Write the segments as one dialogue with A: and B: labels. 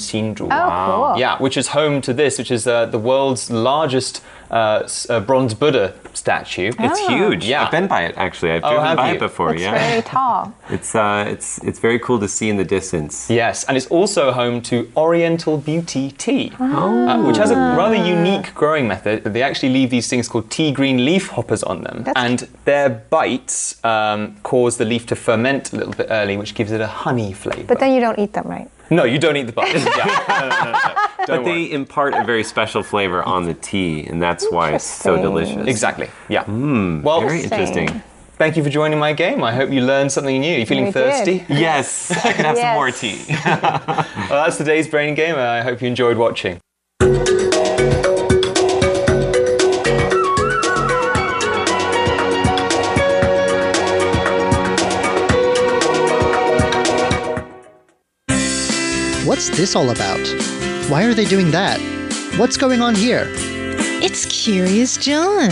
A: Xinzhu.
B: Oh, cool.
A: Yeah, which is home to this, which is uh, the world's largest uh, uh, bronze Buddha statue.
C: It's huge.
A: Yeah.
C: I've been by it actually. I've
A: Oh,
C: driven
A: have
C: by
A: you?
C: it before.
B: It's
C: yeah.
B: very tall.
C: It's uh, it's it's very cool to see in the distance.
A: Yes, and it's also home to Oriental Beauty tea, uh, which has a rather unique growing method. They actually leave these things called tea green leaf hoppers on them,
B: That's-
A: and their bites um, cause the leaf to ferment a little bit early, which gives it a honey flavour.
B: But then you don't eat them, right?
A: No, you don't eat the bites. yeah. no, no, no, no. Don't
C: But
A: worry.
C: they impart a very special flavor on the tea, and that's why it's so delicious.
A: Exactly. Yeah. Mm, well,
C: Very
B: Interesting.
C: interesting.
A: thank you for joining my game. I hope you learned something new. You feeling
B: We did.
A: thirsty?
C: Yes, I can have some more tea.
A: Well, that's today's brain game. I hope you enjoyed watching.
D: What's this all about? Why are they doing that? What's going on here?
E: It's Curious John.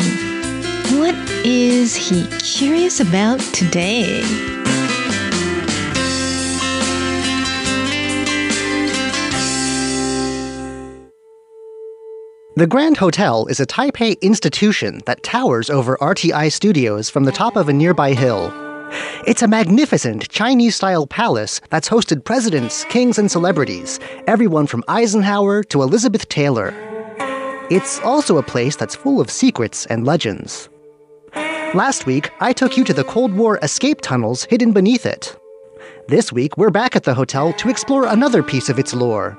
E: What is he curious about today?
D: The Grand Hotel is a Taipei institution that towers over RTI Studios from the top of a nearby hill. It's a magnificent Chinese style palace that's hosted presidents, kings, and celebrities, everyone from Eisenhower to Elizabeth Taylor. It's also a place that's full of secrets and legends. Last week, I took you to the Cold War escape tunnels hidden beneath it. This week, we're back at the hotel to explore another piece of its lore.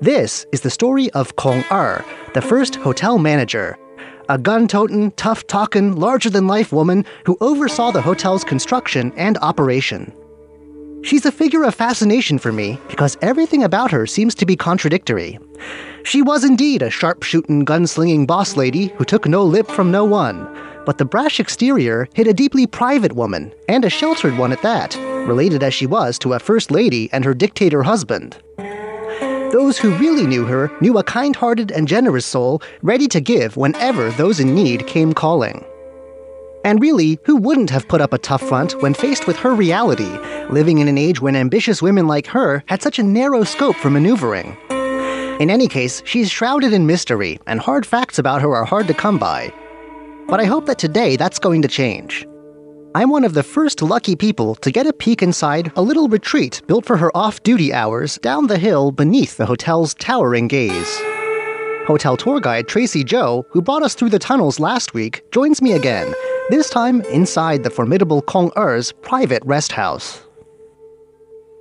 D: This is the story of Kong Er, the first hotel manager. A gun toting, tough talking, larger than life woman who oversaw the hotel's construction and operation. She's a figure of fascination for me because everything about her seems to be contradictory. She was indeed a sharp shooting, gunslinging boss lady who took no lip from no one, but the brash exterior hid a deeply private woman, and a sheltered one at that, related as she was to a first lady and her dictator husband. Those who really knew her knew a kind hearted and generous soul ready to give whenever those in need came calling. And really, who wouldn't have put up a tough front when faced with her reality, living in an age when ambitious women like her had such a narrow scope for maneuvering? In any case, she's shrouded in mystery, and hard facts about her are hard to come by. But I hope that today that's going to change. I'm one of the first lucky people to get a peek inside a little retreat built for her off duty hours down the hill beneath the hotel's towering gaze. Hotel tour guide Tracy Joe, who brought us through the tunnels last week, joins me again, this time inside the formidable Kong Er's private rest house.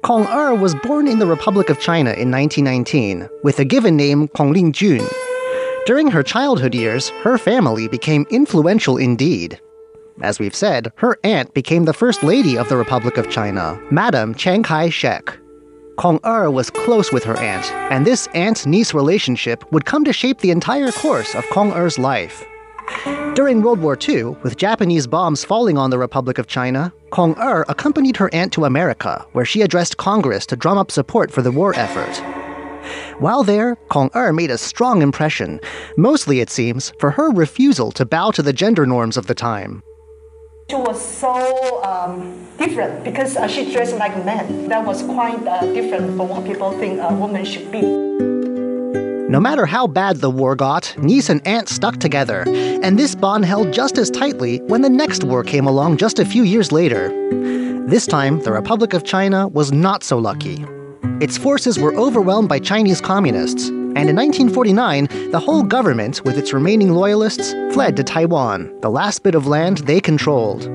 D: Kong Er was born in the Republic of China in 1919 with a given name Kongling Jun. During her childhood years, her family became influential indeed. As we've said, her aunt became the first lady of the Republic of China, Madame Chiang Kai shek. Kong Er was close with her aunt, and this aunt niece relationship would come to shape the entire course of Kong Er's life. During World War II, with Japanese bombs falling on the Republic of China, Kong Er accompanied her aunt to America, where she addressed Congress to drum up support for the war effort. While there, Kong Er made a strong impression, mostly, it seems, for her refusal to bow to the gender norms of the time.
F: She was so um, different because uh, she dressed like a man. That was quite uh, different from what people think a woman should be.
D: No matter how bad the war got, niece and aunt stuck together, and this bond held just as tightly when the next war came along just a few years later. This time, the Republic of China was not so lucky. Its forces were overwhelmed by Chinese communists, and in 1949, the whole government, with its remaining loyalists, fled to Taiwan, the last bit of land they controlled.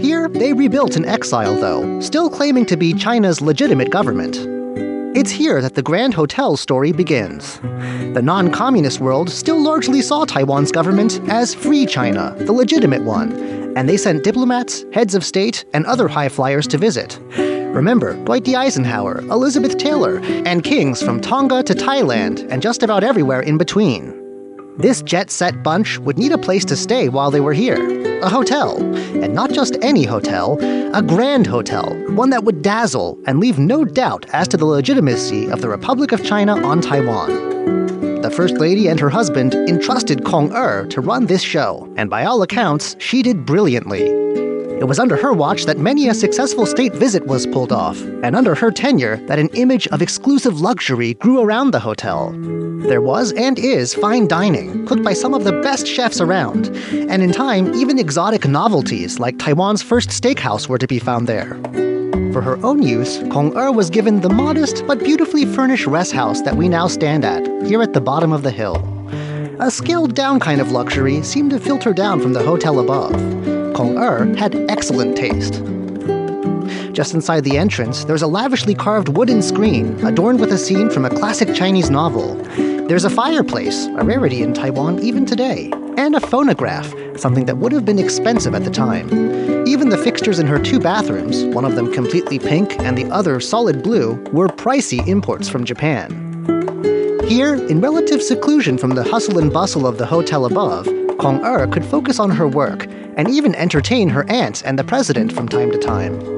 D: Here, they rebuilt in exile, though, still claiming to be China's legitimate government. It's here that the Grand Hotel story begins. The non communist world still largely saw Taiwan's government as Free China, the legitimate one, and they sent diplomats, heads of state, and other high flyers to visit. Remember, Dwight D. Eisenhower, Elizabeth Taylor, and kings from Tonga to Thailand, and just about everywhere in between. This jet set bunch would need a place to stay while they were here a hotel. And not just any hotel, a grand hotel, one that would dazzle and leave no doubt as to the legitimacy of the Republic of China on Taiwan. The First Lady and her husband entrusted Kong Er to run this show, and by all accounts, she did brilliantly. It was under her watch that many a successful state visit was pulled off, and under her tenure that an image of exclusive luxury grew around the hotel. There was and is fine dining, cooked by some of the best chefs around, and in time, even exotic novelties like Taiwan's first steakhouse were to be found there. For her own use, Kong Er was given the modest but beautifully furnished rest house that we now stand at, here at the bottom of the hill. A scaled down kind of luxury seemed to filter down from the hotel above. Kong Er had excellent taste. Just inside the entrance, there's a lavishly carved wooden screen adorned with a scene from a classic Chinese novel. There's a fireplace, a rarity in Taiwan even today, and a phonograph, something that would have been expensive at the time. Even the fixtures in her two bathrooms, one of them completely pink and the other solid blue, were pricey imports from Japan. Here, in relative seclusion from the hustle and bustle of the hotel above, Kong Er could focus on her work and even entertain her aunt and the president from time to time.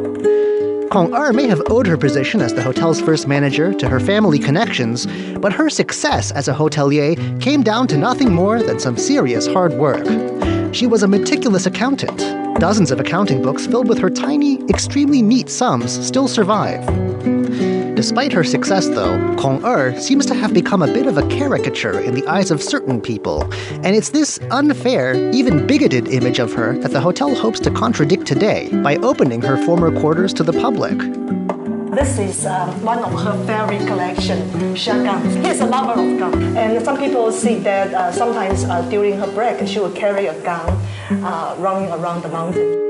D: Kong Er may have owed her position as the hotel's first manager to her family connections, but her success as a hotelier came down to nothing more than some serious hard work. She was a meticulous accountant. Dozens of accounting books filled with her tiny, extremely neat sums still survive. Despite her success, though, Kong Er seems to have become a bit of a caricature in the eyes of certain people, and it's this unfair, even bigoted image of her that the hotel hopes to contradict today by opening her former quarters to the public.
F: This is um, one of her favorite collection, shotguns. He's a lover of guns, and some people see that uh, sometimes uh, during her break she will carry a gun uh, running around the mountain.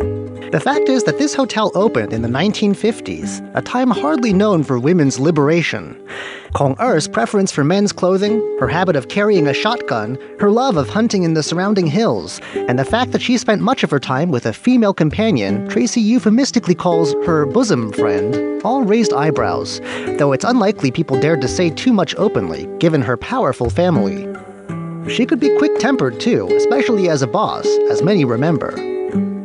D: The fact is that this hotel opened in the 1950s, a time hardly known for women's liberation. Kong Er's preference for men's clothing, her habit of carrying a shotgun, her love of hunting in the surrounding hills, and the fact that she spent much of her time with a female companion Tracy euphemistically calls her bosom friend, all raised eyebrows, though it's unlikely people dared to say too much openly, given her powerful family. She could be quick tempered too, especially as a boss, as many remember.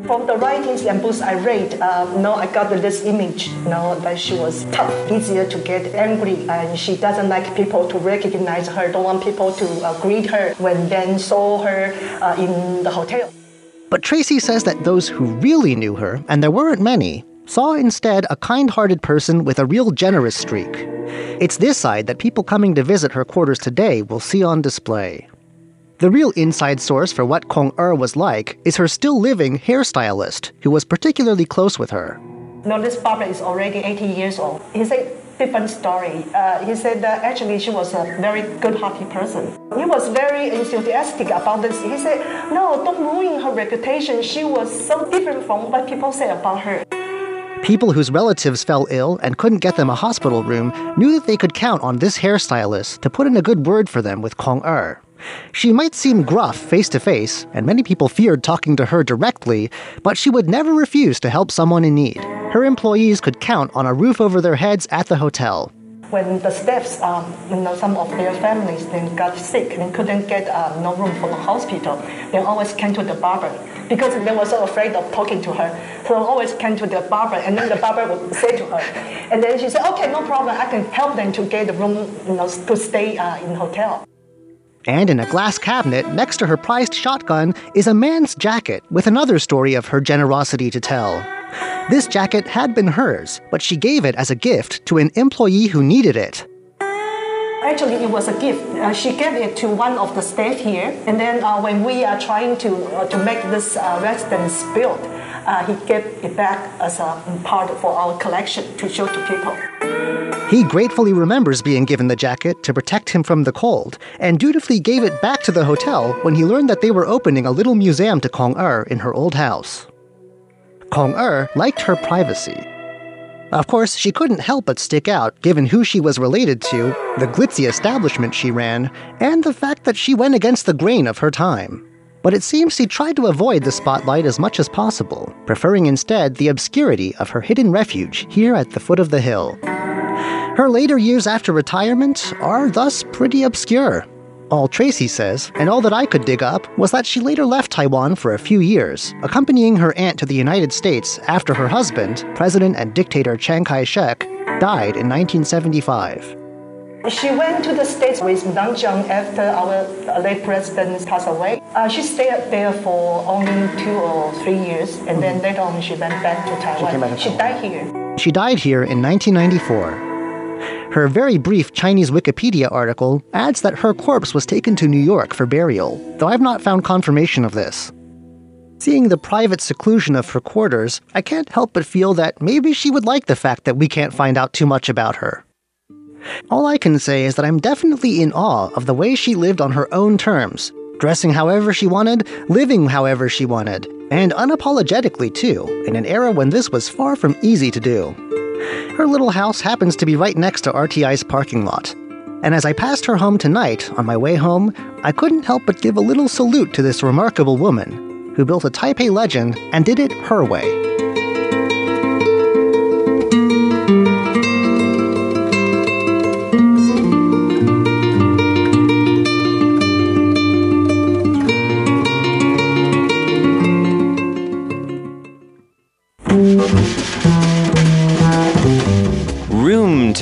F: From the writings and books I read, uh, you know, I got this image, you know, that she was tough, easier to get angry, and she doesn't like people to recognize her, don't want people to uh, greet her when then saw her uh, in the hotel.
D: But Tracy says that those who really knew her, and there weren't many, saw instead a kind hearted person with a real generous streak. It's this side that people coming to visit her quarters today will see on display. The real inside source for what Kong Er was like is her still living hairstylist, who was particularly close with her.
F: No, this barber is already 80 years old. He said different story. Uh, he said that actually she was a very good-hearted person. He was very enthusiastic about this. He said, "No, don't ruin her reputation. She was so different from what people say about her."
D: People whose relatives fell ill and couldn't get them a hospital room knew that they could count on this hairstylist to put in a good word for them with Kong Er. She might seem gruff face to face, and many people feared talking to her directly, but she would never refuse to help someone in need. Her employees could count on a roof over their heads at the hotel.
F: When the staffs, um, you know, some of their families then got sick and couldn't get uh, no room for the hospital, they always came to the barber because they were so afraid of talking to her. So always came to the barber, and then the barber would say to her, and then she said, "Okay, no problem. I can help them to get the room, you know, to stay uh, in hotel."
D: And in a glass cabinet next to her prized shotgun is a man's jacket with another story of her generosity to tell. This jacket had been hers, but she gave it as a gift to an employee who needed it.
F: Actually, it was a gift. Uh, she gave it to one of the staff here, and then uh, when we are trying to uh, to make this uh, residence built, uh, he gave it back as a part for our collection to show to people.
D: He gratefully remembers being given the jacket to protect him from the cold, and dutifully gave it back to the hotel when he learned that they were opening a little museum to Kong Er in her old house. Kong Er liked her privacy. Of course, she couldn't help but stick out given who she was related to, the glitzy establishment she ran, and the fact that she went against the grain of her time. But it seems she tried to avoid the spotlight as much as possible, preferring instead the obscurity of her hidden refuge here at the foot of the hill. Her later years after retirement are thus pretty obscure. All Tracy says, and all that I could dig up, was that she later left Taiwan for a few years, accompanying her aunt to the United States after her husband, President and dictator Chiang Kai shek, died in 1975.
F: She went to the States with Madame Chiang after our late president passed away. Uh, she stayed there for only two or three years, and then later on she went back to Taiwan.
D: came back to Taiwan.
F: died here.
D: She died here in 1994. Her very brief Chinese Wikipedia article adds that her corpse was taken to New York for burial, though I've not found confirmation of this. Seeing the private seclusion of her quarters, I can't help but feel that maybe she would like the fact that we can't find out too much about her. All I can say is that I'm definitely in awe of the way she lived on her own terms, dressing however she wanted, living however she wanted, and unapologetically too, in an era when this was far from easy to do. Her little house happens to be right next to RTI's parking lot. And as I passed her home tonight on my way home, I couldn't help but give a little salute to this remarkable woman who built a Taipei legend and did it her way.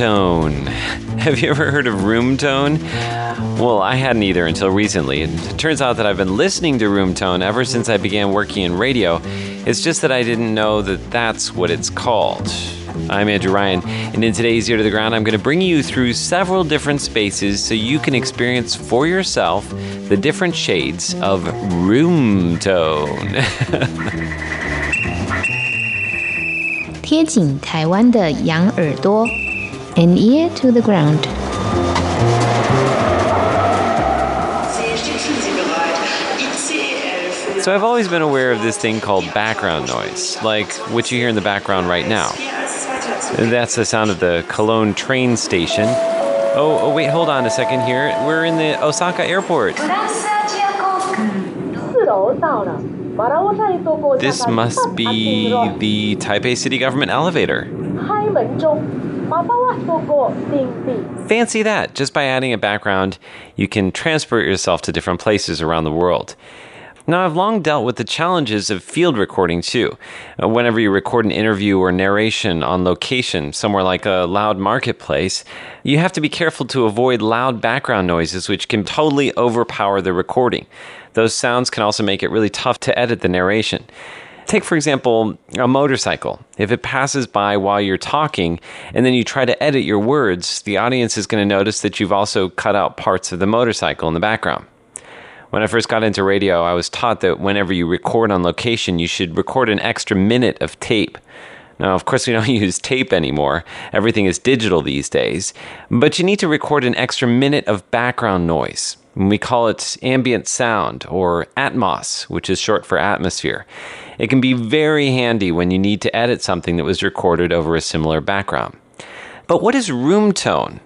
C: tone. Have you ever heard of room tone? Well, I hadn't either until recently. It turns out that I've been listening to room tone ever since I began working in radio. It's just that I didn't know that that's what it's called. I'm Andrew Ryan, and in today's Ear to the Ground, I'm going to bring you through several different spaces so you can experience for yourself the different shades of room tone.
E: 贴紧台湾的羊耳朵 ，an ear to the
C: ground。So I've always been aware of this thing called background noise, like what you hear in the background right now. That's the sound of the Cologne train station. Oh, oh wait, hold on a second here. We're in the Osaka airport. This must be the Taipei city government elevator. Fancy that! Just by adding a background, you can transport yourself to different places around the world. Now, I've long dealt with the challenges of field recording too. Uh, Whenever you record an interview or narration on location, somewhere like a loud marketplace, you have to be careful to avoid loud background noises which can totally overpower the recording. Those sounds can also make it really tough to edit the narration. Take, for example, a motorcycle. If it passes by while you're talking and then you try to edit your words, the audience is going to notice that you've also cut out parts of the motorcycle in the background. When I first got into radio, I was taught that whenever you record on location, you should record an extra minute of tape. Now, of course, we don't use tape anymore. Everything is digital these days. But you need to record an extra minute of background noise. We call it ambient sound or atmos, which is short for atmosphere. It can be very handy when you need to edit something that was recorded over a similar background. But what is room tone?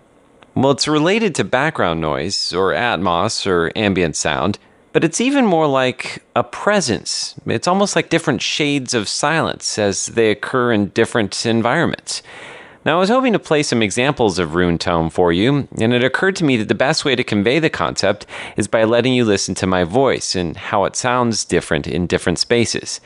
C: Well, it's related to background noise, or atmos, or ambient sound, but it's even more like a presence. It's almost like different shades of silence as they occur in different environments. Now, I was hoping to play some examples of room tone for you, and it occurred to me that the best way to convey the concept is by letting you listen to my voice and how it sounds different in different spaces.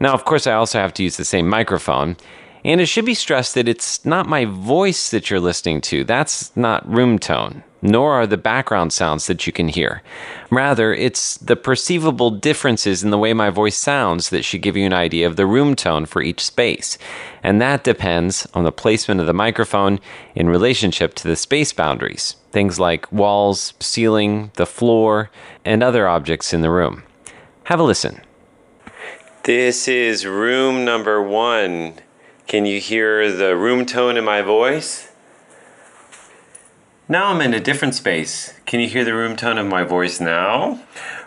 C: Now, of course, I also have to use the same microphone. And it should be stressed that it's not my voice that you're listening to. That's not room tone, nor are the background sounds that you can hear. Rather, it's the perceivable differences in the way my voice sounds that should give you an idea of the room tone for each space. And that depends on the placement of the microphone in relationship to the space boundaries, things like walls, ceiling, the floor, and other objects in the room. Have a listen. This is room number one. Can you hear the room tone in my voice? Now I'm in a different space. Can you hear the room tone of my voice now?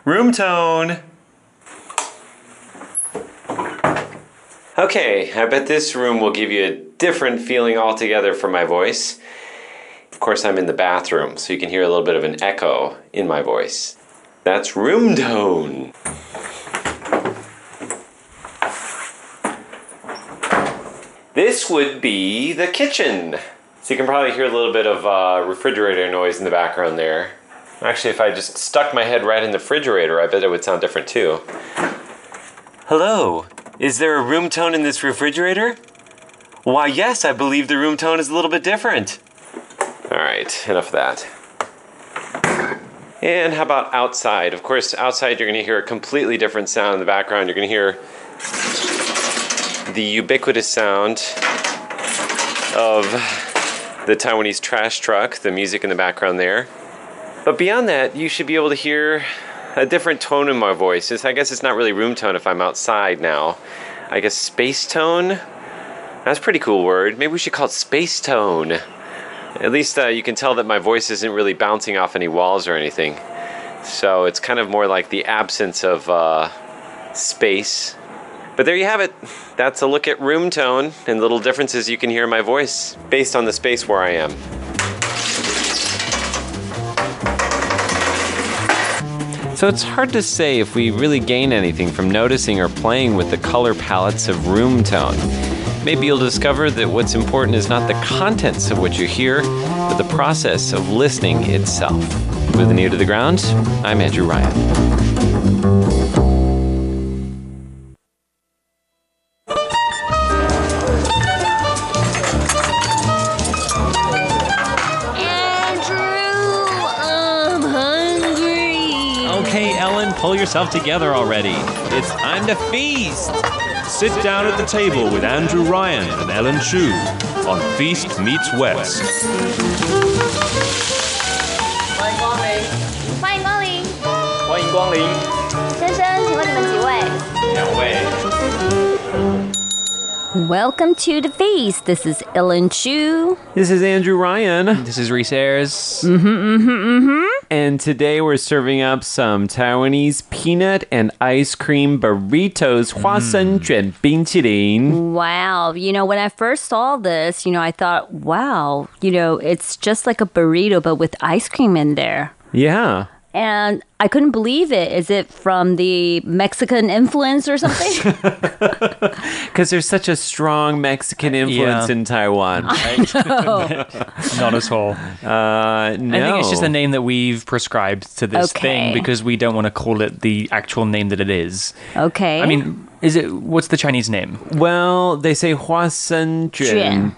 C: Room tone! Okay, I bet this room will give you a different feeling altogether for my voice. Of course, I'm in the bathroom, so you can hear a little bit of an echo in my voice. That's room tone. This would be the kitchen. So you can probably hear a little bit of uh, refrigerator noise in the background there. Actually, if I just stuck my head right in the refrigerator, I bet it would sound different too. Hello, is there a room tone in this refrigerator? Why, yes, I believe the room tone is a little bit different. All right, enough of that. And how about outside? Of course, outside you're going to hear a completely different sound in the background. You're going to hear the ubiquitous sound of the Taiwanese trash truck, the music in the background there. But beyond that, you should be able to hear a different tone in my voice. It's, I guess it's not really room tone if I'm outside now. I guess space tone? That's a pretty cool word. Maybe we should call it space tone. At least uh, you can tell that my voice isn't really bouncing off any walls or anything. So it's kind of more like the absence of uh, space. But there you have it. That's a look at room tone and little differences you can hear in my voice based on the space where I am. So it's hard to say if we really gain anything from noticing or playing with the color palettes of room tone. Maybe you'll discover that what's important is not the contents of what you hear, but the process of listening itself. With an ear to the ground, I'm Andrew Ryan.
G: yourself together already. It's time to feast. Sit down at the table with Andrew Ryan and Ellen Chu on Feast Meets West.
B: 欢迎光临，
E: 欢迎光临，
A: 欢迎光临。
E: 先生，请问你们几位？
A: 两位。
H: Welcome to the feast. This is Ellen Chu.
C: This is Andrew Ryan,
I: This is Reese Ayers.
C: and today we're serving up some Taiwanese peanut and ice cream burritos, Hua Sen mm. Juan Bing Qilin.
H: Wow. You know, when I first saw this, you know, I thought, wow, you know, it's just like a burrito, but with ice cream in there.
C: Yeah.
H: And I couldn't believe it. Is it from the Mexican influence or something?
C: Because there's such a strong Mexican influence
I: Yeah.
C: in Taiwan.
I: Not at all.
C: Uh, no.
I: I think it's just a name that we've prescribed to this
H: Okay.
I: thing because we don't want to call it the actual name that it is.
H: okay.
I: I mean, is it what's the Chinese name?
C: Well, they say Hua Sen
H: Juan.
C: Juan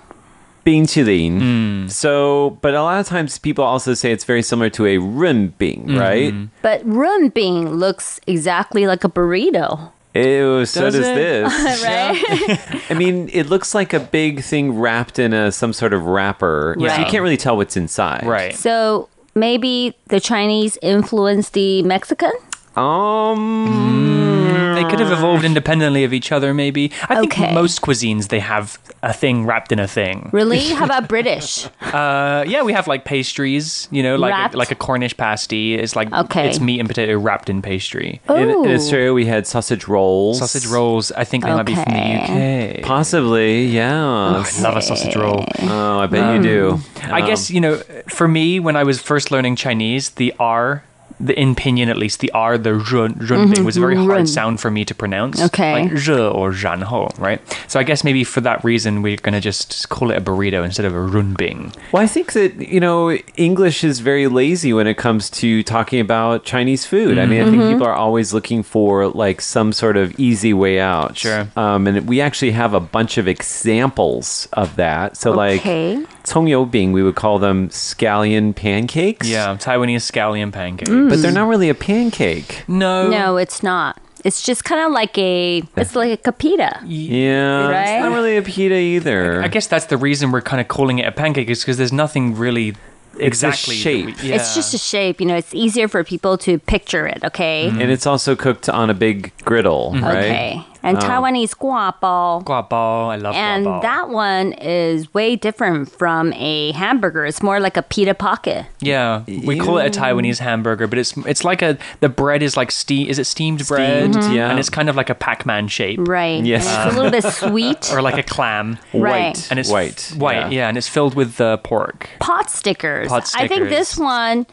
C: Bing Qilin. Mm. So, but a lot of times people also say it's very similar to a ren bing, mm-hmm. right?
H: but runbing looks exactly like a burrito,
C: Ew, so
I: Does
C: does,
I: it?
C: this.
H: right?
C: I mean, it looks like a big thing wrapped in a some sort of wrapper. So you can't really tell what's inside.
I: Right.
H: so maybe the Chinese influenced the Mexican?
C: Um.
I: They could have evolved independently of each other, maybe. I think
H: Okay.
I: most cuisines they have a thing wrapped in a thing.
H: Really? How about British?
I: Uh, yeah, we have like pastries, you know, like
H: Wrapped?
I: a, like a Cornish pasty. It's like
H: Okay.
I: it's meat and potato wrapped in pastry.
C: In, in Australia, we had sausage rolls.
I: Sausage rolls. I think they might be from the UK.
C: Possibly, yeah.
I: I love a sausage roll.
C: Oh, I bet you do.
I: I guess you know, for me, when I was first learning Chinese, the R, the in pinyin at least, the R, the run, run thing was a very hard sound for me to pronounce.
H: Okay.
I: like re or ranho, right? So I guess maybe for that reason, we're gonna just call it a burrito instead of a runbing.
C: Well, I think that, you know, English is very lazy when it comes to talking about Chinese food. I mean, I think people are always looking for like some sort of easy way out.
I: Sure.
C: Um, and we actually have a bunch of examples of that. So,
H: Okay.
C: like, Tongyobing, we would call them scallion pancakes.
I: Yeah, Taiwanese scallion pancakes. Mm.
C: But they're mm. not really a pancake.
I: No.
H: No, it's not. It's just kind of like a, it's like a pita.
C: Yeah,
H: right?
C: it's not really a pita either.
I: I guess that's the reason we're kind of calling it a pancake is because there's nothing really exactly
C: shape.
I: We, yeah.
H: It's just a shape. You know, it's easier for people to picture it. Okay. Mm-hmm.
C: And it's also cooked on a big griddle, mm-hmm. right?
H: Okay. And Taiwanese guo bao.
I: guo bao. I love
H: And
I: guo bao.
H: that one is way different from a hamburger. It's more like a pita pocket.
I: Yeah, we call it a Taiwanese hamburger, but it's it's like a the bread is like steam. Is it steamed bread?
C: Steamed, yeah.
I: and it's kind of like a Pac-Man shape,
H: Right.
C: Yes.
H: And it's a little bit sweet.
I: or like a clam.
H: Right.
C: White.
I: And it's
C: white.
I: white, yeah. and it's filled with uh, pork.
H: pot stickers.
I: Pot
H: I think this
I: stickers.
H: one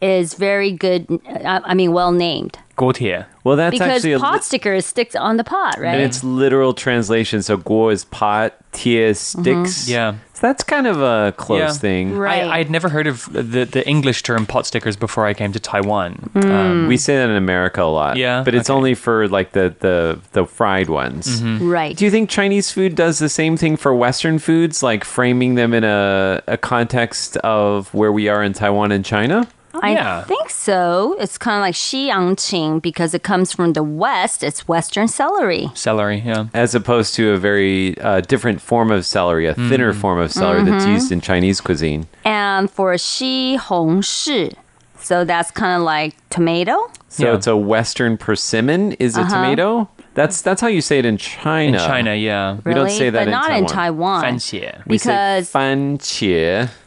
H: is very good. uh, I mean, well named
I: Gotie.
C: Well, that's
H: because
C: actually a
H: pot
C: li-
H: stickers sticks on the pot, right?
C: and it's literal translation. So guo is pot, tie is sticks.
I: Yeah.
C: So that's kind of a close
I: Yeah.
C: thing.
H: Right.
I: I, I'd never heard of the, the English term pot stickers before I came to Taiwan.
H: Mm.
I: Um,
C: We say that in America a lot.
I: Yeah?
C: But it's
I: Okay.
C: only for like the the the fried ones.
H: Right.
C: Do you think Chinese food does the same thing for Western foods, like framing them in a, a context of where we are in Taiwan and China?
H: I
I: Yeah.
H: think so. It's kind of like Xiangqing because it comes from the west. It's Western celery.
I: celery, yeah.
C: As opposed to a very uh, different form of celery, a thinner form of celery that's
H: Mm-hmm.
C: used in Chinese cuisine.
H: And for Xi Hong Shi, so that's kind of like tomato.
C: So
I: Yeah.
C: it's a Western persimmon is a tomato. That's that's how you say it in China.
I: In China, yeah.
C: We don't say that
H: but
C: in
H: not in
C: Taiwan.
H: Taiwan.
I: 番茄.
C: We say
H: Because-
C: fan.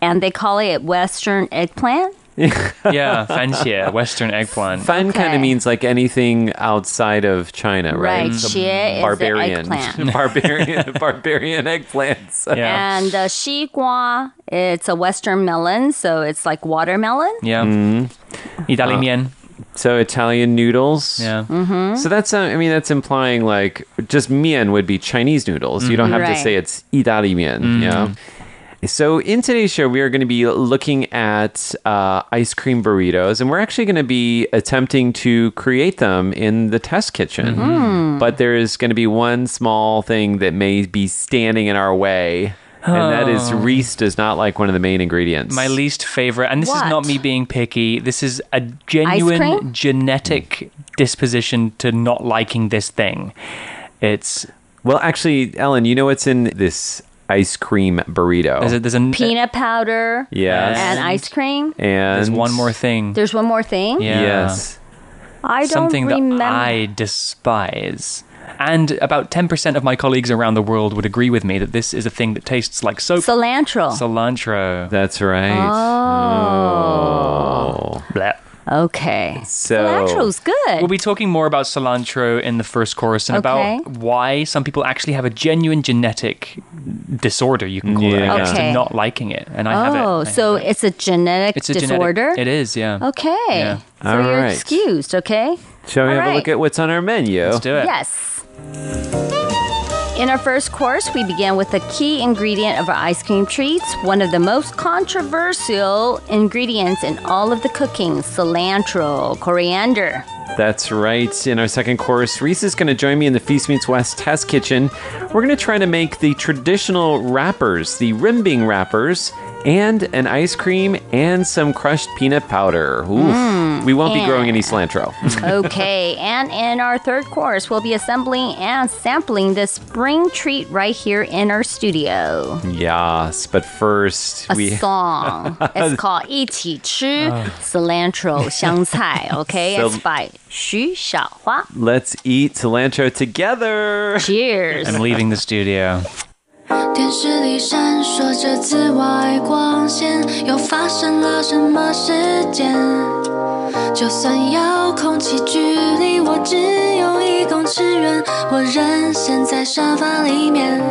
H: And they call it Western eggplant.
I: Yeah, 番茄, Western eggplant.
C: Fan kind of means like anything outside of China, right?
H: Right.
C: So
H: Xie is
C: barbarian,
H: eggplant.
C: barbarian, barbarian eggplants.
I: Yeah.
H: And uh, Xigua, it's a Western melon, so it's like watermelon.
I: Yeah.
C: Mm-hmm.
I: Italy mian.
C: So Italian noodles.
I: Yeah.
H: Mm-hmm.
C: So that's, uh, I mean, that's implying like just mian would be Chinese noodles. You don't have to say it's Itali mian. Yeah. So in today's show, we are going to be looking at uh, ice cream burritos, and we're actually going to be attempting to create them in the test kitchen. But there is going to be one small thing that may be standing in our way. And that is Reese does not like one of the main ingredients.
I: My least favorite, and this is not me being picky, this is a genuine genetic disposition to not liking this thing. It's
C: Well, actually, Ellen, you know what's in this ice cream burrito?
I: there's a, there's a
H: Peanut powder
C: Yes.
H: and ice cream.
C: and
I: there's one more thing.
H: There's one more thing.
I: Yeah.
C: Yes.
H: I don't
I: Something
H: remember.
I: that I despise. And about 10% of my colleagues around the world would agree with me that this is a thing that tastes like soap.
H: Cilantro.
I: Cilantro.
C: That's right. Oh. oh.
I: Blah.
H: Okay.
C: So
H: Cilantro's good.
I: We'll be talking more about cilantro in the first course and
H: Okay.
I: about why some people actually have a genuine genetic disorder, you can call it, I guess,
H: Okay.
I: not liking it. And I have it.
H: oh, so
I: it.
H: it's a genetic
I: it's a genetic-
H: disorder?
I: it is, yeah.
H: Okay.
I: Yeah.
H: So
C: All
H: you're
C: right.
H: excused, okay?
C: shall we
H: All
C: have a look at what's on our menu?
I: Let's do it.
H: Yes. In our first course, we began with the key ingredient of our ice cream treats, one of the most controversial ingredients in all of the cooking cilantro, coriander.
C: That's right. In our second course, Reese is going to join me in the Feast Meets West test kitchen. We're going to try to make the traditional wrappers, the runbing wrappers, and an ice cream and some crushed peanut powder. Oof. we won't be growing any cilantro.
H: Okay, and in our third course, we'll be assembling and sampling this spring treat right here in our studio.
C: yes, but first
H: A
C: we
H: song. It's called 一起吃 cilantro 香菜. Okay,
C: So-
H: it's by Xu Xiaohua.
C: let's eat cilantro together.
H: Cheers.
I: I'm leaving the studio.
J: 电视里闪烁着紫外光线，又发生了什么事件？就算遥控器距离我只有一公尺远，我仍陷在沙发里面。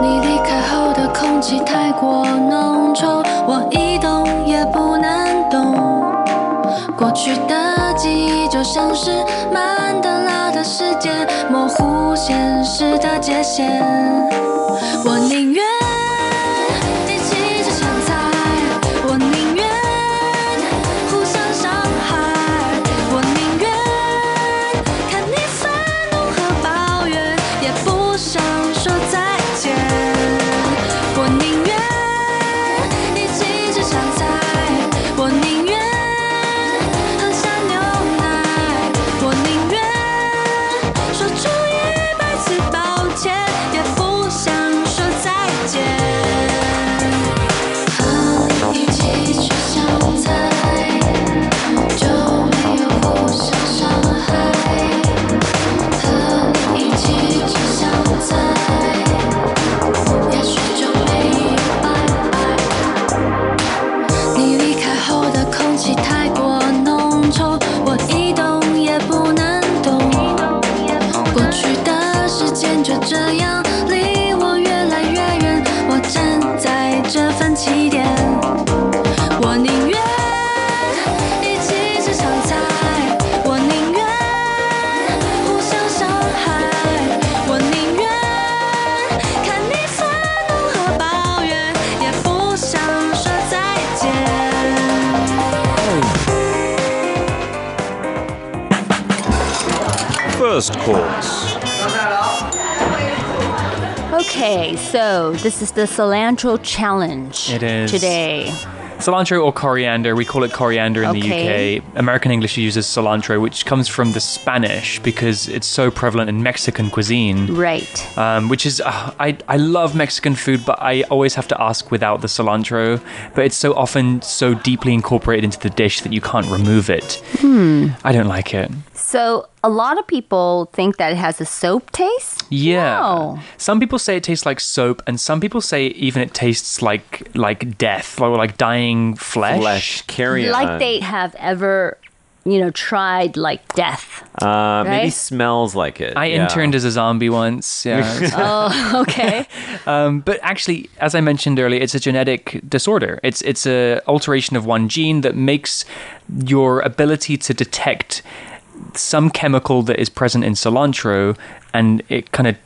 J: 你离开后的空气太过浓稠，我一动也不能动。过去的记忆就像是曼德拉的世界，模糊现实的界限。
H: This is the cilantro challenge.
I: It is.
H: today.
I: Cilantro or coriander, we call it coriander in
H: Okay.
I: the UK. American English uses cilantro, which comes from the Spanish because it's so prevalent in Mexican cuisine.
H: Right.
I: Um, which is, uh, I, I love Mexican food, but I always have to ask without the cilantro. But it's so often so deeply incorporated into the dish that you can't remove it.
H: Hmm.
I: I don't like it.
H: So a lot of people think that it has a soap taste.
I: Yeah.
H: No.
I: Some people say it tastes like soap, and some people say even it tastes like like death, or like dying flesh.
C: Flesh, carrion.
H: Like they have ever, you know, tried like death.
C: Uh, maybe smells like it.
I: I
C: yeah.
I: interned as a zombie once. Yeah.
H: Oh, okay.
I: um, but actually, as I mentioned earlier, it's a genetic disorder. It's it's a alteration of one gene that makes your ability to detect some chemical that is present in cilantro, and it kind of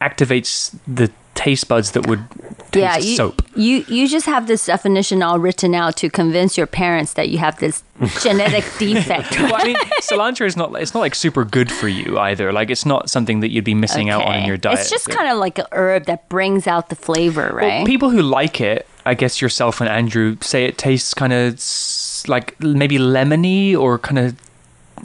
I: activates the taste buds that would taste
H: yeah, you,
I: soap.
H: you you just have this definition all written out to convince your parents that you have this genetic defect.
I: well, I mean, cilantro is not it's not like super good for you either. Like it's not something that you'd be missing out on in your diet.
H: It's just kind of like a herb that brings out the flavor,
I: Well,
H: right?
I: people who like it, I guess yourself and Andrew say it tastes kind of like maybe lemony or kind of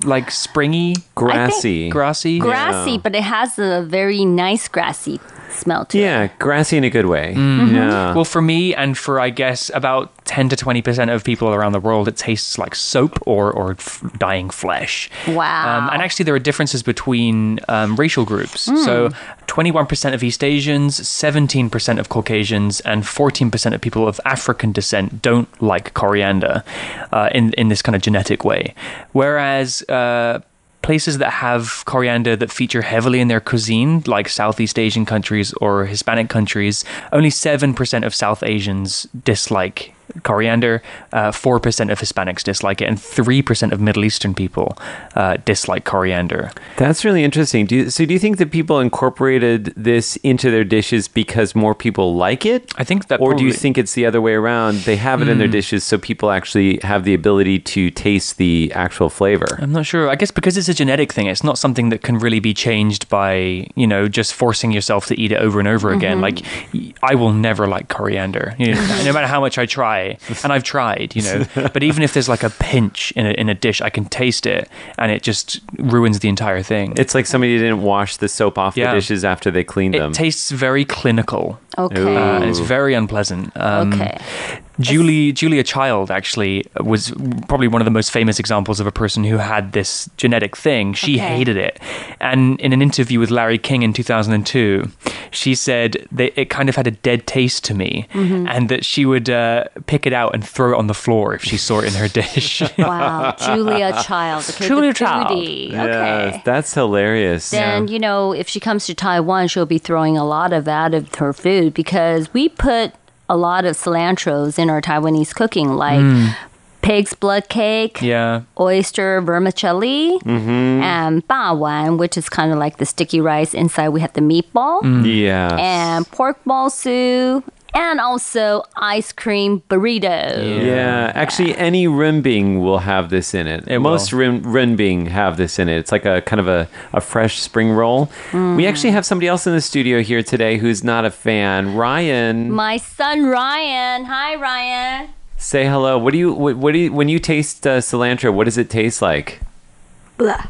I: like springy,
C: Grassy.
I: grassy.
H: grassy, but it has a very nice grassy smell to it.
C: Yeah, grassy in a good way.
H: Mm-hmm.
C: Yeah.
I: Well, for me and for I guess about ten to twenty percent of people around the world, it tastes like soap or or f- dying flesh.
H: Wow.
I: Um, and actually, there are differences between um, racial groups. So, 21% of East Asians, 17% of Caucasians, and 14% of people of African descent don't like coriander uh, in, in this kind of genetic way. Whereas, uh, Places that have coriander that feature heavily in their cuisine, like Southeast Asian countries or Hispanic countries, only 7% of South Asians dislike coriander, uh, 4% of Hispanics dislike it, and 3% of Middle Eastern people uh, dislike coriander.
C: That's really interesting. Do you, so, do you think that people incorporated this into their dishes because more people like it?
I: I think that
C: Or do you think it's the other way around? They have it in their dishes so people actually have the ability to taste the actual flavor.
I: I'm not sure. I guess because it's a genetic thing, it's not something that can really be changed by, you know, just forcing yourself to eat it over and over again. Like, y- I will never like coriander, you know, no matter how much I try. And I've tried, you know. But even if there's like a pinch in a, in a dish, I can taste it and it just ruins the entire thing.
C: It's like somebody didn't wash the soap off
I: Yeah.
C: the dishes after they cleaned
I: it
C: them.
I: It tastes very clinical.
H: Okay.
I: Uh, and it's very unpleasant. Um,
H: okay.
I: Julie Julia Child actually was probably one of the most famous examples of a person who had this genetic thing. She
H: Okay.
I: hated it, and in an interview with Larry King in 2002, she said that it kind of had a dead taste to me,
H: Mm-hmm.
I: and that she would uh, pick it out and throw it on the floor if she saw it in her dish.
H: Wow, Julia Child. Okay,
I: Julia Child.
H: foodie.
C: Yes,
H: Okay.
C: that's hilarious.
H: Then, you know, if she comes to Taiwan, she'll be throwing a lot of that of her food because we put a lot of cilantros in our Taiwanese cooking, like mm. pig's blood cake,
I: yeah,
H: oyster vermicelli, mm-hmm. and ba wan, which is kind of like the sticky rice. Inside, we have the meatball mm.
C: Yeah.
H: and pork ball soup, and also ice cream burrito.
C: Yeah, actually, any renbing will have this in it.
I: It
C: Most
I: will.
C: ren, renbing have this in it. It's like a kind of a, a fresh spring roll. We actually have somebody else in the studio here today who's not a fan. Ryan,
H: My son Ryan. Hi, Ryan.
C: say hello. What do you what, what do you when you taste uh, cilantro? What does it taste like?
H: Blah.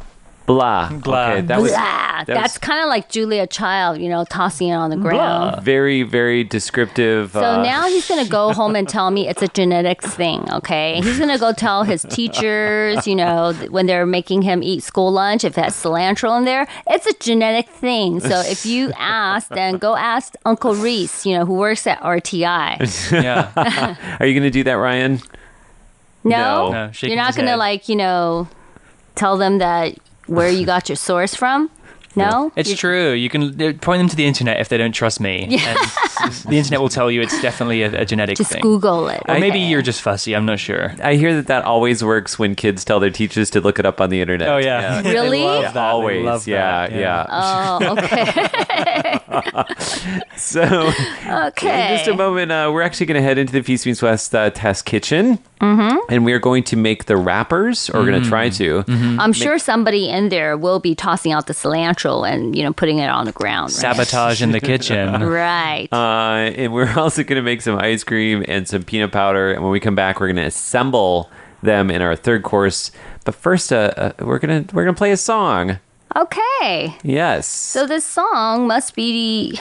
C: Blah.
I: Blah.
C: Okay, that was
H: Blah.
C: that
H: That's
C: was-
H: kind of like Julia Child, you know, tossing it on the ground.
C: very very descriptive.
H: So
C: uh,
H: now he's gonna go home and tell me it's a genetics thing, okay? He's gonna go tell his teachers, you know, th- when they're making him eat school lunch, if it has cilantro in there, it's a genetic thing. So if you ask, then go ask Uncle Reese, you know, who works at RTI.
I: yeah.
C: Are you going to do that, Ryan?
H: No,
C: No.
I: No, shaking
H: you're not
I: his
H: gonna
I: head.
H: like, you know, tell them that where you got your source from. No,
I: It's
H: You-
I: true. You can point them to the internet if they don't trust me.
H: Yeah.
I: And the internet will tell you it's definitely a, a genetic
H: Just
I: thing.
H: Google it.
I: Or maybe you're just fussy. I'm not sure.
C: I hear that that always works when kids tell their teachers to look it up on the internet.
I: Oh, yeah.
C: Yeah.
H: Really?
I: They love that. They
C: Always.
I: love
C: yeah,
I: that.
C: yeah.
H: Oh, okay.
C: So,
H: Okay.
C: in just a moment, uh, we're actually going to head into the Feast Meets West uh, test kitchen. Mm-hmm. And we are going to make the wrappers, or we're going to try to.
H: I'm sure somebody in there will be tossing out the cilantro and you know putting it on the ground. Right?
I: Sabotage in the kitchen.
H: Right.
C: Uh, and we're also going to make some ice cream and some peanut powder. And when we come back, we're going to assemble them in our third course. But first, uh, uh, we're gonna we're gonna play a song.
H: okay.
C: Yes.
H: So this song must be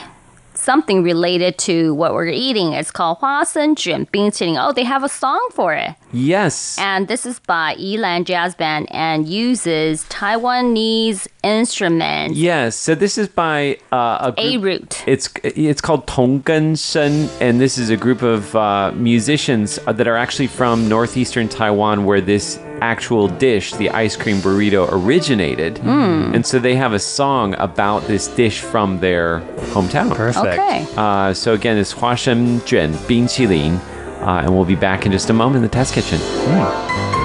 H: something related to what we're eating. It's called Hua Sen Jun Bing Qiling. Oh, they have a song for it.
C: Yes.
H: And this is by Elan Jazz Band and uses Taiwanese instruments.
C: Yes. So this is by uh, a, group, a
H: root.
C: It's it's called Tonggen Shen, and this is a group of uh, musicians uh, that are actually from northeastern Taiwan, where this actual dish, the ice cream burrito, originated.
H: Hmm.
C: And so they have a song about this dish from their hometown.
I: Perfect.
H: Okay.
C: Uh, so again, it's Huasheng Juan Bing Qilin, uh, and we'll be back in just a moment in the test kitchen.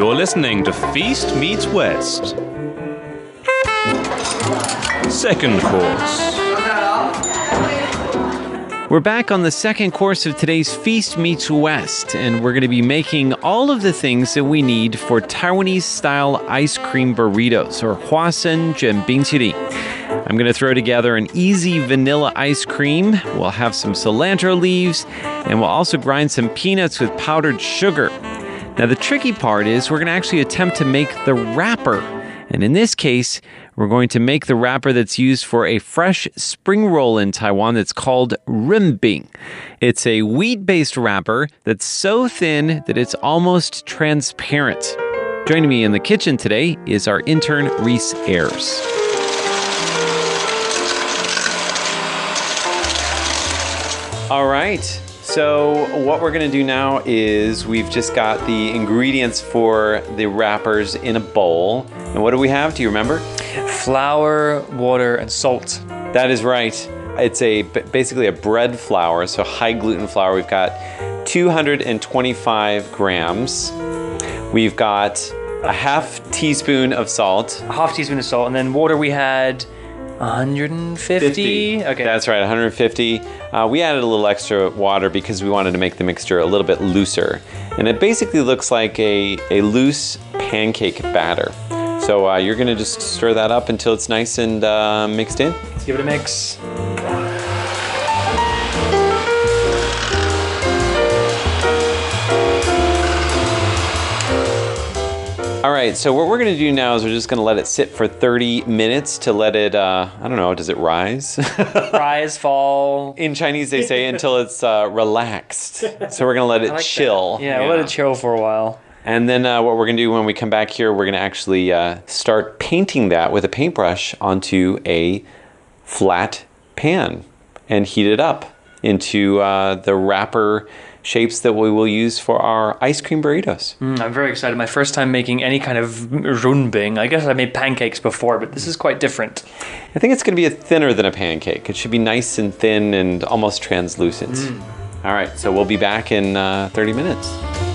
G: You're listening to Feast Meets West. Second course.
C: We're back on the second course of today's Feast Meets West, and we're going to be making all of the things that we need for Taiwanese style ice cream burritos, or Huasheng Juan Bingqilin. I'm going to throw together an easy vanilla ice cream. We'll have some cilantro leaves, and we'll also grind some peanuts with powdered sugar. Now, the tricky part is we're going to actually attempt to make the wrapper. And in this case, we're going to make the wrapper that's used for a fresh spring roll in Taiwan that's called runbing. It's a wheat based wrapper that's so thin that it's almost transparent. Joining me in the kitchen today is our intern, Reese Ayers. All right. So, what we're to do now is we've just got the ingredients for the wrappers in a bowl. And what do we have? Do you remember?
I: Flour, water, and salt.
C: That is right. It's a basically a bread flour, so high gluten flour. We've got 225 grams. We've got a half teaspoon of salt.
I: A half teaspoon of salt, and then water we had 150. Okay.
C: That's right, 150. Uh, we added a little extra water because we wanted to make the mixture a little bit looser. And it basically looks like a, a loose pancake batter. So uh, you're gonna just stir that up until it's nice and uh, mixed in.
I: Let's give it a mix.
C: All right, so what we're going to do now is we're just going to let it sit for 30 minutes to let it, uh, I don't know, does it rise?
I: Rise, fall.
C: In Chinese, they say until it's uh, relaxed. So we're going to let it chill.
I: Yeah, we'll let it chill for a while.
C: And then uh, what we're going to do when we come back here, we're going to actually uh, start painting that with a paintbrush onto a flat pan and heat it up into uh, the wrapper shapes that we will use for our ice cream burritos.
I: Mm, I'm very excited. My first time making any kind of runbing. I guess I made pancakes before, but this is quite different.
C: I think it's going to be a thinner than a pancake. It should be nice and thin and almost translucent. All right, so we'll be back in uh, 30 minutes.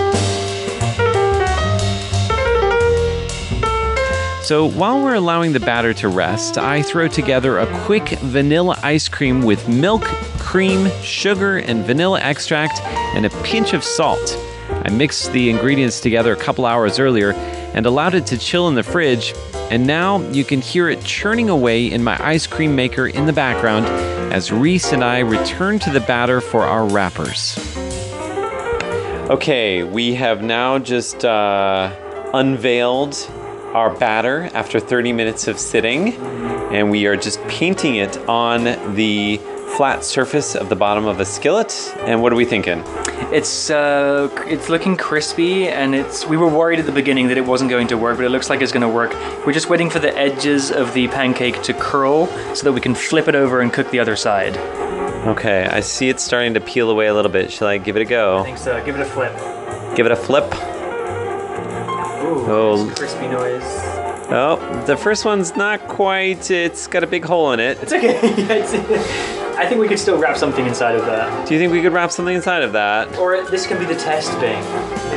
C: So while we're allowing the batter to rest, I throw together a quick vanilla ice cream with milk, cream, sugar, and vanilla extract, and a pinch of salt. I mixed the ingredients together a couple hours earlier and allowed it to chill in the fridge, and now you can hear it churning away in my ice cream maker in the background as Reese and I return to the batter for our wrappers. Okay, we have now just uh, unveiled our batter after 30 minutes of sitting, and we are just painting it on the flat surface of the bottom of a skillet. And what are we thinking?
I: It's uh, it's looking crispy, and it's. We were worried at the beginning that it wasn't going to work, but it looks like it's going to work. We're just waiting for the edges of the pancake to curl so that we can flip it over and cook the other side.
C: Okay, I see it starting to peel away a little bit. Shall I give it a go?
I: I think so. Give it a flip.
C: Give it a flip.
I: Ooh,
C: Oh.
I: crispy noise.
C: Oh, the first one's not quite. It's got a big hole in it.
I: It's okay. I think we could still wrap something inside of that.
C: Do you think we could wrap something inside of that?
I: Or this can be the test thing.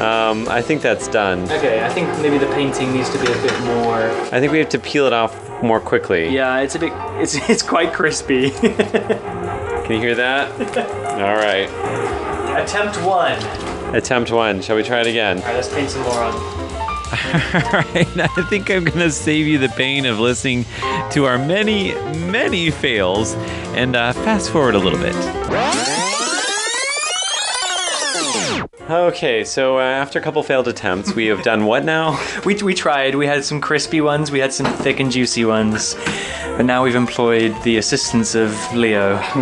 C: Um, I think that's done.
I: Okay, I think maybe the painting needs to be a bit more.
C: I think we have to peel it off more quickly.
I: Yeah, it's a bit. It's it's quite crispy.
C: Can you hear that? All right.
I: Attempt one.
C: Attempt one. Shall we try it again?
I: All right, let's paint some more on.
C: Alright, I think I'm gonna save you the pain of listening to our many, many fails and uh, fast forward a little bit. Okay, so uh, after a couple failed attempts, we have done what now?
I: We, we tried. We had some crispy ones. We had some thick and juicy ones. But now we've employed the assistance of Leo.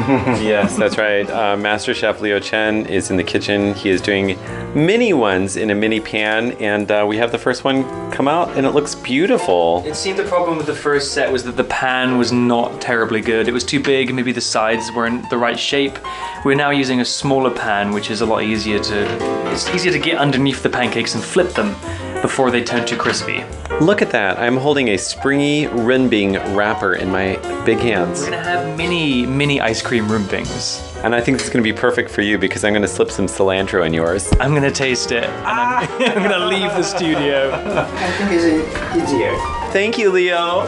C: yes, that's right. Uh, Master Chef Leo Chen is in the kitchen. He is doing mini ones in a mini pan, and uh, we have the first one come out, and it looks beautiful.
I: It seemed the problem with the first set was that the pan was not terribly good. It was too big, maybe the sides weren't the right shape. We're now using a smaller pan, which is a lot easier to. It's easier to get underneath the pancakes and flip them before they turn too crispy.
C: Look at that. I'm holding a springy Runbing wrapper in my big hands.
I: We're gonna have mini, mini ice cream runbings.
C: And I think it's going to be perfect for you because I'm going to slip some cilantro in yours.
I: I'm gonna taste it, and I'm, ah! I'm gonna leave the studio.
A: I think it's easier.
C: Thank you, Leo.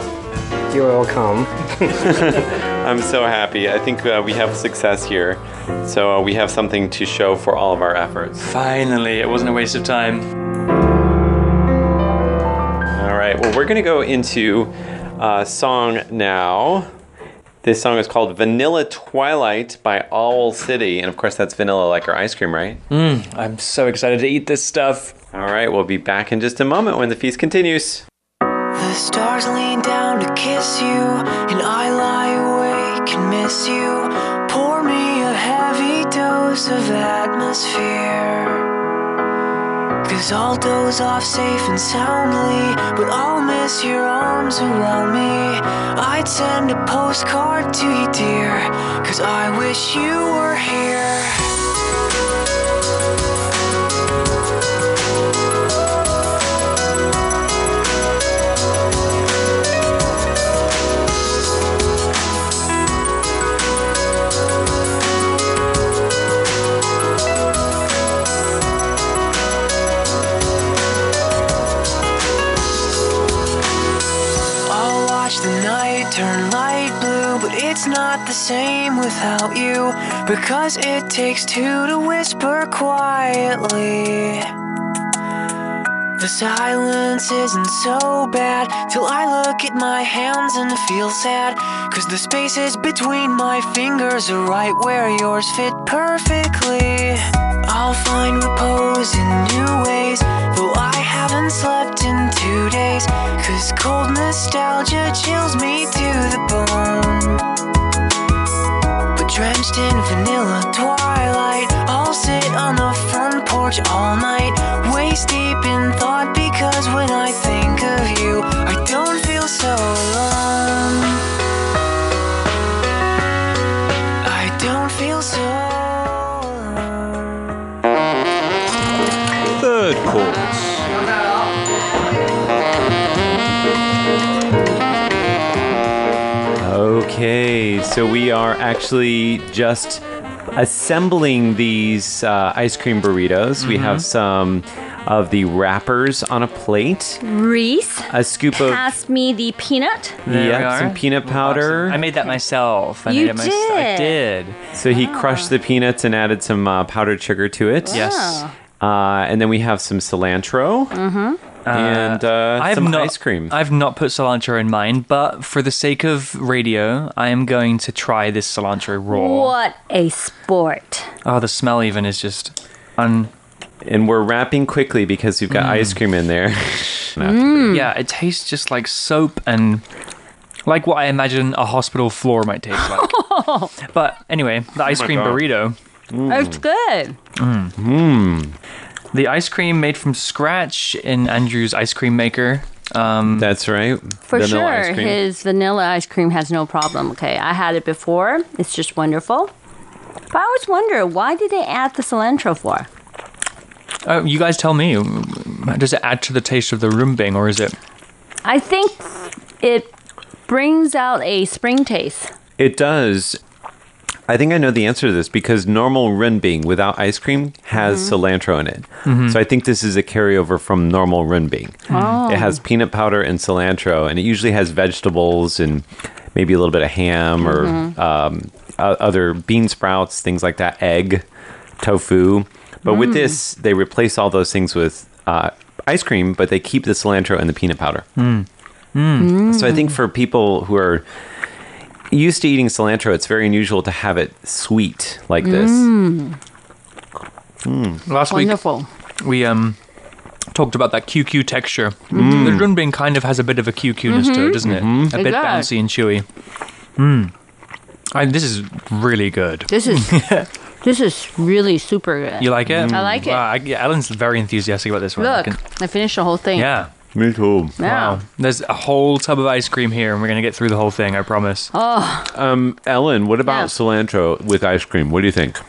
A: You're welcome.
C: I'm so happy. I think uh, we have success here. So uh, we have something to show for all of our efforts.
I: Finally, it wasn't a waste of time.
C: All right. Well, we're going to go into a song now. This song is called Vanilla Twilight by Owl City. And of course, that's vanilla like our ice cream, right?
I: Mmm, I'm so excited to eat this stuff.
C: All right. We'll be back in just a moment when the feast continues.
K: The stars lean down to kiss you, and I lie and miss you. Pour me a heavy dose of atmosphere. Cause I'll doze off safe and soundly, but I'll miss your arms around me. I'd send a postcard to you, dear, cause I wish you were here. It's not the same without you. Because it takes two to whisper quietly. The silence isn't so bad till I look at my hands and feel sad. Cause the spaces between my fingers are right where yours fit perfectly. I'll find repose in new ways, days. Cause cold nostalgia chills me
L: to the bone. But drenched in vanilla twilight, I'll sit on the front porch all night, waist deep in thought. So
C: we are actually just assembling these uh, ice cream burritos. We have some of the wrappers on a plate,
H: Reese,
C: a scoop of
H: pass me the peanut.
I: There we
C: yeah, some peanut powder.
I: I made that myself. I
H: You
I: made it myself. I
H: did.
I: did.
C: So he crushed the peanuts and added some uh, powdered sugar to it.
I: Yes.
C: Uh, and then we have some cilantro
H: Mm-hmm.
C: And uh,
I: I have
C: some
I: not,
C: ice cream.
I: I've not put cilantro in mine, but for the sake of radio, I am going to try this cilantro raw.
H: What a sport.
I: Oh, the smell even is just un.
C: and we're wrapping quickly because we've got
I: Mm.
C: ice cream in there.
I: Yeah, it tastes just like soap and like what I imagine a hospital floor might taste like. but anyway, the ice
C: my
I: cream
C: God.
I: burrito.
H: It's good.
I: Mm. The ice cream made from scratch in Andrew's ice cream maker. Um,
C: That's right.
H: For
C: Vanilla
H: sure,
C: ice cream.
H: his vanilla ice cream has no problem. Okay, I had it before. It's just wonderful. But I always wonder why did they add the cilantro for?
I: oh, you guys tell me. Does it add to the taste of the runbing, or is it?
H: I think it brings out a spring taste.
C: It does. I think I know the answer to this because normal runbing without ice cream has
H: Mm-hmm.
C: cilantro in it.
I: Mhm.
C: So I think this is a carryover from normal runbing.
H: Oh.
C: It has peanut powder and cilantro, and it usually has vegetables and maybe a little bit of ham or
H: Mhm.
C: um, o- other bean sprouts, things like that, egg, tofu. But with
H: Mm.
C: this, they replace all those things with uh, ice cream, but they keep the cilantro and the peanut powder.
I: Mm.
C: So I think for people who are used to eating cilantro, it's very unusual to have it sweet like this.
H: Mm.
I: Last
H: Wonderful.
I: week we um talked about that QQ texture.
C: Mm.
I: The runbing kind of has a bit of a QQ-ness to it, doesn't it?
C: Mm-hmm.
I: A
H: It
I: bit
H: does.
I: bouncy and chewy. Mm. I, this is really good.
H: This is this is really super good.
I: You like it?
H: I like it.
I: Wow, I, yeah, Ellen's very enthusiastic about this one. I
H: Look,
I: can-
H: I finished the whole thing.
I: yeah.
C: Me too.
H: Yeah.
I: Wow. There's a whole tub of ice cream here, and we're gonna get through the whole thing. I promise.
H: Oh,
C: Um, Ellen, what about
H: Yeah.
C: cilantro with ice cream? What do you think?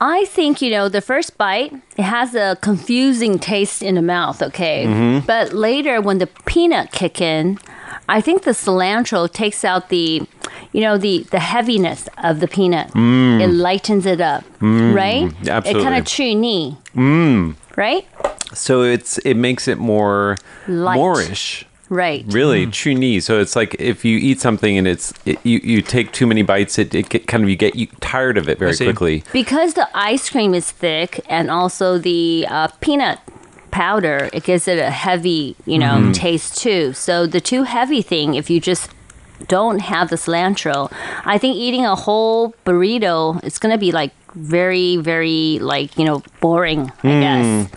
H: I think, you know, the first bite, it has a confusing taste in the mouth, okay?
C: Mhm.
H: But later, when the peanut kick in, I think the cilantro takes out the, you know, the, the heaviness of the peanut.
C: Mm.
H: It lightens it up,
C: Mm,
H: right? It kind of chew knee,
C: Mm.
H: right?
C: So it's it makes it more
H: Light.
C: moreish.
H: Right.
C: Really, chew knee. So it's like if you eat something and it's it, you you take too many bites, it, it get, kind of you get you tired of it very quickly.
H: Because the ice cream is thick and also the uh, peanut powder, it gives it a heavy, you know,
C: Mhm.
H: taste too. So the too heavy thing, if you just don't have the cilantro, I think eating a whole burrito, it's gonna be like very, very like you know boring. I guess.
C: Mm.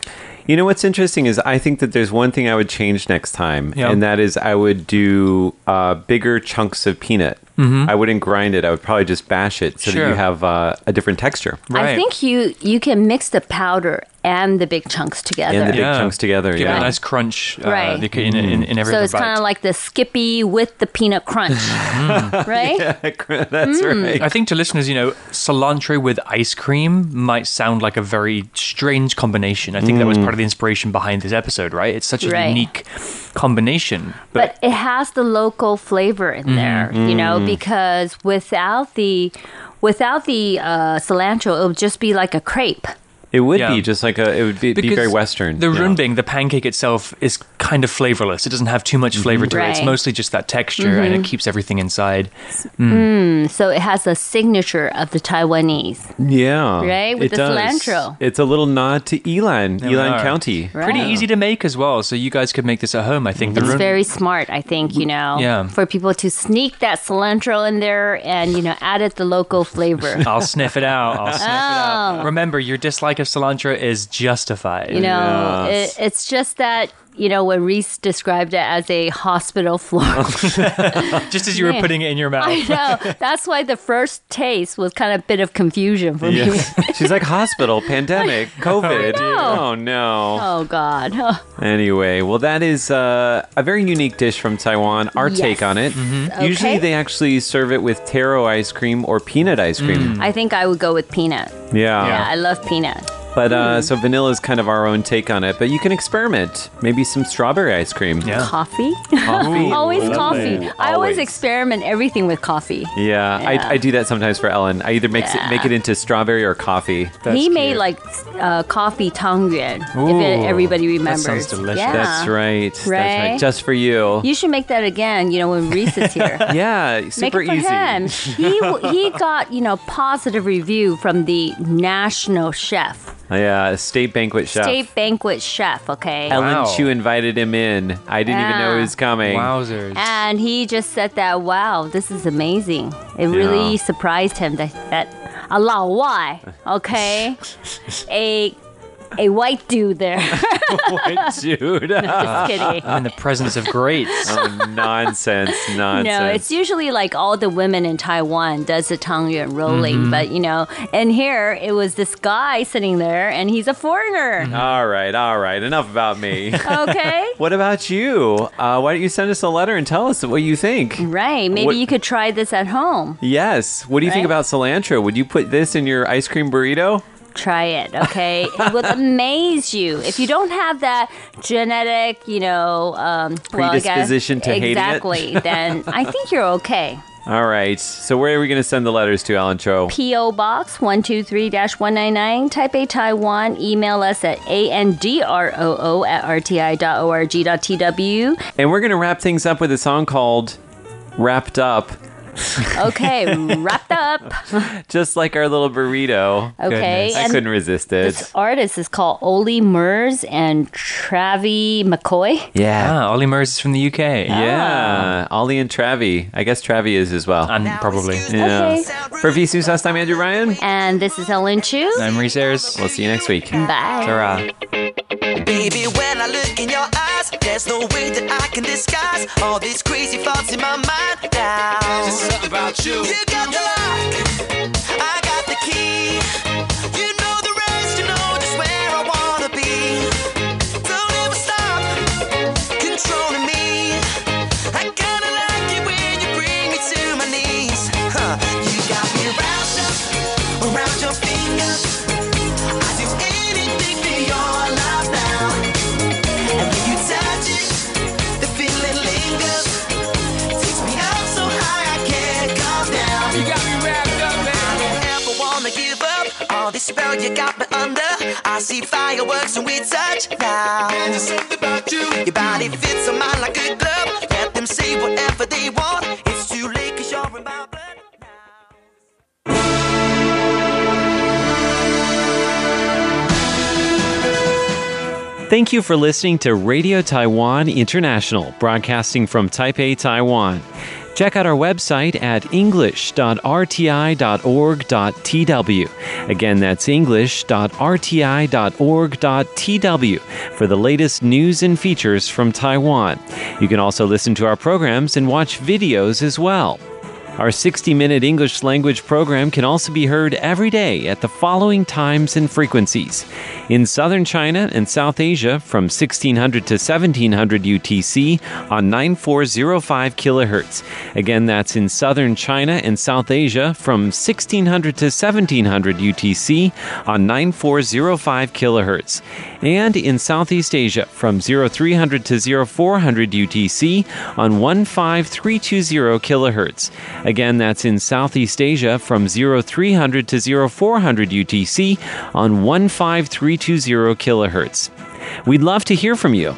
C: You know what's interesting is I think that there's one thing I would change next time,
I: Yeah.
C: and that is I would do uh, bigger chunks of peanut.
I: Mhm.
C: I wouldn't grind it. I would probably just bash it so that you have uh, a different texture.
H: I think you you can mix the powder and the big chunks together.
C: And the big chunks together,
I: Give it
C: yeah.
I: a nice crunch. Uh,
H: Right.
I: the- in, in, in every
H: so it's kind of like the Skippy with the peanut crunch, right?
C: That's
H: Mm.
C: right.
I: I think to listeners, you know, cilantro with ice cream might sound like a very strange combination. I think that was
C: Mm.
I: part of the inspiration behind this episode, right? It's such a
H: Right.
I: unique combination.
H: but it has the local flavor in there, you know,
I: Mm.
H: Because without the without the uh, cilantro, it would just be like a crepe.
C: It would
I: Yeah.
C: be just like a. It would be, be very Western.
I: The
C: yeah.
I: runbing, the pancake itself, is kind of flavorless. It doesn't have too much flavor to it. It's mostly just that texture, and it
H: Mhm.
I: keeps everything inside. Mm.
H: Mm, so it has a signature of the Taiwanese.
C: Yeah,
H: Right, with
C: it
H: the
C: does.
H: cilantro.
C: It's a little nod to Yilan,
I: There
C: Yilan
I: are.
C: County.
I: Pretty easy to make as well, so you guys could make this at home. I think the
H: It's
I: run-
H: very smart, I think, you know,
I: Yeah.
H: for people to sneak that cilantro in there and, you know, add it the local flavor.
I: I'll sniff it out. I'll sniff it out.
H: Oh.
I: Remember, your dislike of cilantro is justified.
H: You know, it, it's just that you know, when Reese described it as a hospital floor.
I: Just as you were putting it in your mouth.
H: I know. That's why the first taste was kind of a bit of confusion for me.
C: She's like hospital, pandemic, COVID.
H: know.
C: Oh no.
H: Oh God.
C: Anyway, well, that is uh, a very unique dish from Taiwan. Our
H: Yes.
C: take on it. Usually,
H: Okay.
C: they actually serve it with taro ice cream or peanut ice cream.
H: I think I would go with peanut.
C: Yeah.
H: Yeah, I love peanut.
C: But uh, so vanilla is kind of our own take on it. But you can experiment. Maybe some strawberry ice cream.
I: Yeah.
H: Coffee?
C: Coffee.
H: always
C: Ooh,
H: coffee. I always
C: always.
H: experiment everything with coffee.
C: Yeah,
H: Yeah.
C: I, I do that sometimes for Ellen. I either make
H: Yeah.
C: it, make it into strawberry or coffee.
H: he made like uh, coffee tangyuan, if
C: Ooh,
H: it, everybody
C: that
H: remembers.
C: sounds delicious.
H: Yeah.
C: That's right. That's
H: Right?
C: right. Just for you.
H: You should make that again, you know, when Reese is here.
C: yeah,
H: Make
C: super
H: it for
C: easy.
H: him. He he got you know positive review from the national chef,
C: Yeah, state banquet chef.
H: state banquet chef. Okay,
C: Ellen Chu invited him in. I didn't even know he was coming.
I: Wowzers.
H: and he just said that wow, this is amazing. It really surprised him that that a lao wai, okay, a a white dude there.
C: White dude.
H: Just kidding.
I: I'm in the presence of greats.
C: oh, nonsense, nonsense.
H: No, it's usually like all the women in Taiwan does the tangyuan rolling,
C: Mhm.
H: but you know, and here it was this guy sitting there, and he's a foreigner.
C: all right, all right. Enough about me.
H: Okay.
C: what about you? Uh, why don't you send us a letter and tell us what you think?
H: Right. Maybe
C: What-
H: you could try this at home.
C: Yes. What do you think about cilantro? Would you put this in your ice cream burrito?
H: Try it, okay? it will amaze you. If you don't have that genetic, you know, um, well, guess-
C: Predisposition to
H: exactly, then I think you're okay.
C: All right. So where are we going to send the letters to, Ellen Chu?
H: P.O. Box 123-199, Taipei, Taiwan. Email us at androo at rti.org.tw.
C: And we're going to wrap things up with a song called Wrapped Up,
H: Okay, wrapped up.
C: just like our little burrito.
H: Okay,
C: I couldn't resist it.
H: This artist is called Olly Murs and Travie McCoy.
C: Yeah.
I: Ah, Olly Murs is from the UK.
C: Yeah, Olly and Travie. I guess Travie is as well.
I: And probably.
C: Yeah.
H: Okay.
C: For Visus, last time Andrew Ryan.
H: And this is Ellen Chu.
I: I'm Reese Ayers.
C: We'll see you next week.
H: Bye.
C: Ta-ra.
L: Baby, when I look in your eyes, there's no way that I can disguise all these crazy thoughts in my mind now. There's something about you. You got the lock, I spell you got me under. I see fireworks when we touch now. There's something about you. Your body fits on mine like a glove. Let them say whatever they want. It's too late cause you're in my blood.
C: Thank you for listening to Radio Taiwan International, broadcasting from Taipei, Taiwan. Check out our website at english.rti.org.tw. Again, that's english.rti.org.tw for the latest news and features from Taiwan. You can also listen to our programs and watch videos as well. Our 60 minute English language program can also be heard every day at the following times and frequencies. In southern China and South Asia from 1600 to 1700 UTC on 9405 kHz. Again, that's in southern China and South Asia from 1600 to 1700 UTC on 9405 kHz. And in Southeast Asia from 0300 to 0400 UTC on 15320 kHz. Again, that's in Southeast Asia from 0300 to 0400 UTC on 15320 kHz. We'd love to hear from you.